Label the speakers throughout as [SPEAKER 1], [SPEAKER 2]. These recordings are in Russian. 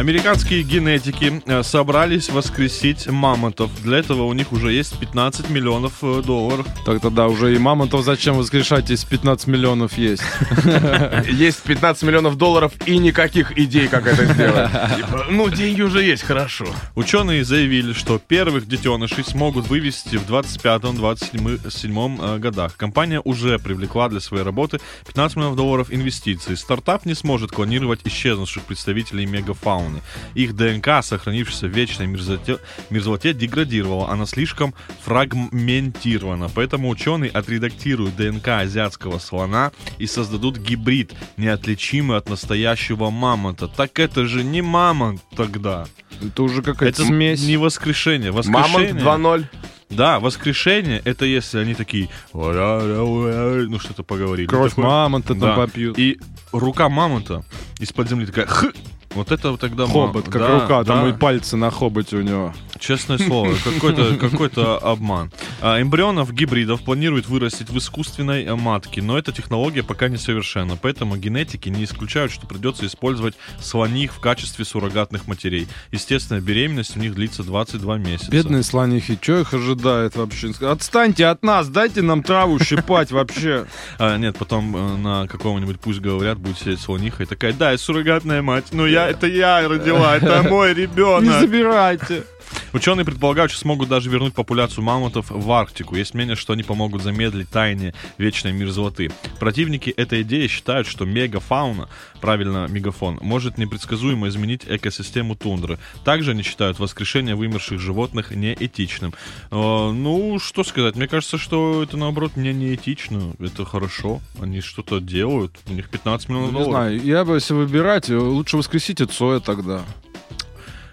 [SPEAKER 1] Американские генетики э, собрались воскресить мамонтов. Для этого у них уже есть 15 миллионов э, долларов.
[SPEAKER 2] Так тогда уже и мамонтов зачем воскрешать, если 15 миллионов есть?
[SPEAKER 3] Есть 15 миллионов долларов и никаких идей, как это сделать. Типа, Ну, деньги уже есть, хорошо.
[SPEAKER 1] Ученые заявили, что первых детенышей смогут вывести в 25-27 э, годах. Компания уже привлекла для своей работы 15 миллионов долларов инвестиций. Стартап не сможет клонировать исчезнувших представителей мегафауны. Их ДНК, сохранившаяся в вечной мерзоте, мерзлоте, деградировала. Она слишком фрагментирована. Поэтому ученые отредактируют ДНК азиатского слона и создадут гибрид, неотличимый от настоящего мамонта. Так это же не мамонт тогда.
[SPEAKER 2] Это уже какая-то
[SPEAKER 1] Это
[SPEAKER 2] смесь.
[SPEAKER 1] не воскрешение.
[SPEAKER 3] Мамонт
[SPEAKER 1] Воскрешение...
[SPEAKER 3] 2.0.
[SPEAKER 1] Да, воскрешение это если они такие, ну что-то поговорили.
[SPEAKER 2] Кровь мамонта там
[SPEAKER 1] Да.
[SPEAKER 2] попьют.
[SPEAKER 1] И рука мамонта из-под земли такая, «Х!» Вот это тогда
[SPEAKER 2] Хобот, как
[SPEAKER 1] да,
[SPEAKER 2] рука, там
[SPEAKER 1] да.
[SPEAKER 2] и пальцы на хоботе у него.
[SPEAKER 1] Честное слово, какой-то какой обман. А, эмбрионов гибридов планируют вырастить в искусственной э, матке, но эта технология пока несовершенна, поэтому генетики не исключают, что придется использовать слоних в качестве суррогатных матерей. Естественно, беременность у них длится 22 месяца.
[SPEAKER 2] Бедные слонихи, что их ожидает вообще? Отстаньте от нас, дайте нам траву щипать вообще.
[SPEAKER 1] А, нет, потом э, на какого-нибудь, пусть говорят, будет сидеть слониха и такая, да, я суррогатная мать, но я, это я родила, это мой
[SPEAKER 2] Не
[SPEAKER 1] ребенок.
[SPEAKER 2] забирайте.
[SPEAKER 1] Ученые предполагают, что смогут даже вернуть популяцию мамонтов в Арктику. Есть мнение, что они помогут замедлить таяние вечной мерзлоты. Противники этой идеи считают, что мегафауна, правильно, мегафон, может непредсказуемо изменить экосистему тундры. Также они считают воскрешение вымерших животных неэтичным. Э, ну, что сказать, мне кажется, что это наоборот не неэтично. Это хорошо. Они что-то делают. У них 15 миллионов
[SPEAKER 2] Не
[SPEAKER 1] долларов.
[SPEAKER 2] знаю, я бы, если выбирать, лучше воскресите Цоя тогда.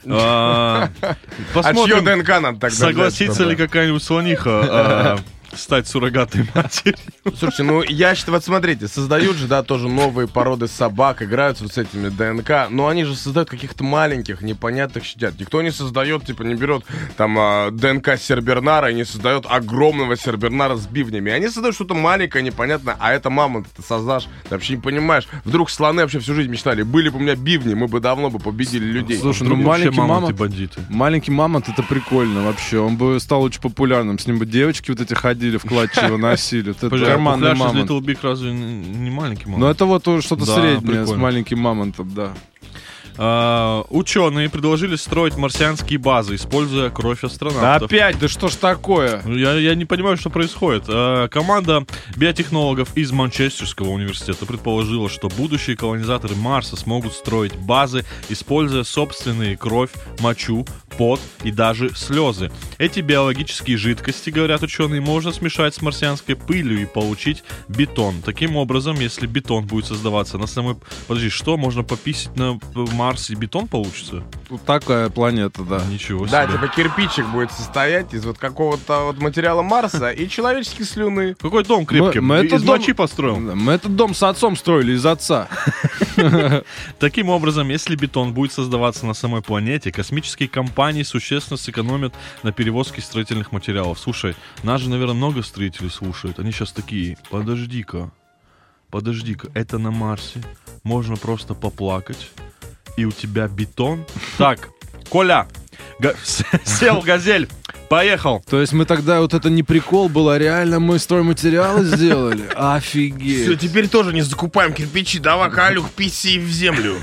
[SPEAKER 1] А,
[SPEAKER 3] А
[SPEAKER 1] Посмотрим,
[SPEAKER 3] ДНК надо тогда
[SPEAKER 1] согласится ли какая-нибудь слониха а, стать суррогатной матерью.
[SPEAKER 3] Слушайте, ну я считаю, вот смотрите, создают же, да, тоже новые породы собак, играются вот с этими ДНК, но они же создают каких-то маленьких, непонятных щадят. Никто не создает, типа, не берет там а, ДНК Сербернара и не создает огромного Сербернара с бивнями. Они создают что-то маленькое, непонятное, а это мамонт ты создашь, ты вообще не понимаешь. Вдруг слоны вообще всю жизнь мечтали, были бы у меня бивни, мы бы давно бы победили людей.
[SPEAKER 2] Слушай, ну маленький
[SPEAKER 1] мамонты
[SPEAKER 2] мамонт,
[SPEAKER 1] бандиты.
[SPEAKER 2] маленький мамонт это прикольно вообще. Он бы стал очень популярным. С ним бы девочки вот эти ходили в клатче его носили. Это
[SPEAKER 1] а
[SPEAKER 2] карманный мамонт.
[SPEAKER 1] Little Big разве не маленький
[SPEAKER 2] Ну
[SPEAKER 1] мамонт?
[SPEAKER 2] это вот что-то
[SPEAKER 1] Да,
[SPEAKER 2] среднее с маленьким мамонтом, да.
[SPEAKER 1] А, ученые предложили строить марсианские базы, используя кровь астронавтов.
[SPEAKER 2] опять, да что ж такое?
[SPEAKER 1] Ну, Я, я не понимаю, что происходит. А, команда биотехнологов из Манчестерского университета предположила, что будущие колонизаторы Марса смогут строить базы, используя собственные кровь, мочу, пот и даже слезы. Эти биологические жидкости, говорят ученые, можно смешать с марсианской пылью и получить бетон. Таким образом, если бетон будет создаваться на самой... Подожди, что? Можно пописать на Марс и бетон получится?
[SPEAKER 2] Вот такая планета, да.
[SPEAKER 1] Ничего себе.
[SPEAKER 3] Да, типа кирпичик будет состоять из вот какого-то вот материала Марса и человеческой слюны.
[SPEAKER 1] Какой дом крепкий?
[SPEAKER 2] Мы- мы
[SPEAKER 1] Из
[SPEAKER 2] этот дом-
[SPEAKER 1] мочи построил.
[SPEAKER 2] Мы этот дом с отцом строили из отца.
[SPEAKER 1] Таким образом, если бетон будет создаваться на самой планете, космические компании существенно сэкономят на перевозке строительных материалов. Слушай, нас же, наверное, много строителей слушают. Они сейчас такие, подожди-ка, подожди-ка, это на Марсе. Можно просто поплакать, и у тебя бетон. Так, Коля, сел газель, поехал.
[SPEAKER 2] То есть мы тогда вот это не прикол был, а реально мы стройматериалы сделали?
[SPEAKER 3] Все,
[SPEAKER 2] Офигеть.
[SPEAKER 3] теперь тоже не закупаем кирпичи, давай, Калюх, писи в землю.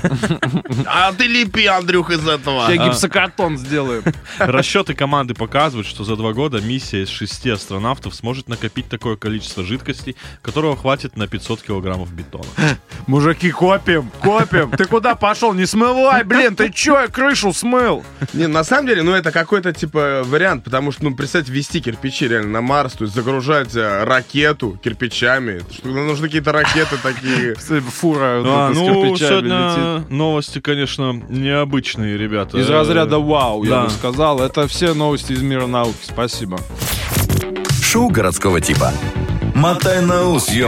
[SPEAKER 3] А ты лепи, Андрюх, из этого.
[SPEAKER 2] Я гипсокартон сделаем.
[SPEAKER 1] Расчеты команды показывают, что за два года миссия из шести астронавтов сможет накопить такое количество жидкости, которого хватит на 500 килограммов бетона.
[SPEAKER 2] Мужики, копим, копим. Ты куда пошел? Не смывай, блин, ты чё, я крышу смыл?
[SPEAKER 3] Не, на самом деле, ну это какой-то типа вариант, потому что, ну, представьте, вести кирпичи реально на Марс, то есть загружать э, ракету кирпичами. Что, ну, нужны какие-то ракеты такие.
[SPEAKER 2] Фура
[SPEAKER 1] А,
[SPEAKER 2] с
[SPEAKER 1] ну,
[SPEAKER 2] кирпичами
[SPEAKER 1] сегодня
[SPEAKER 2] летит.
[SPEAKER 1] новости, конечно, необычные, ребята.
[SPEAKER 2] Из разряда вау, я
[SPEAKER 1] да.
[SPEAKER 2] бы сказал. Это все новости из мира науки. Спасибо.
[SPEAKER 4] Шоу городского типа. Мотай на ус, ё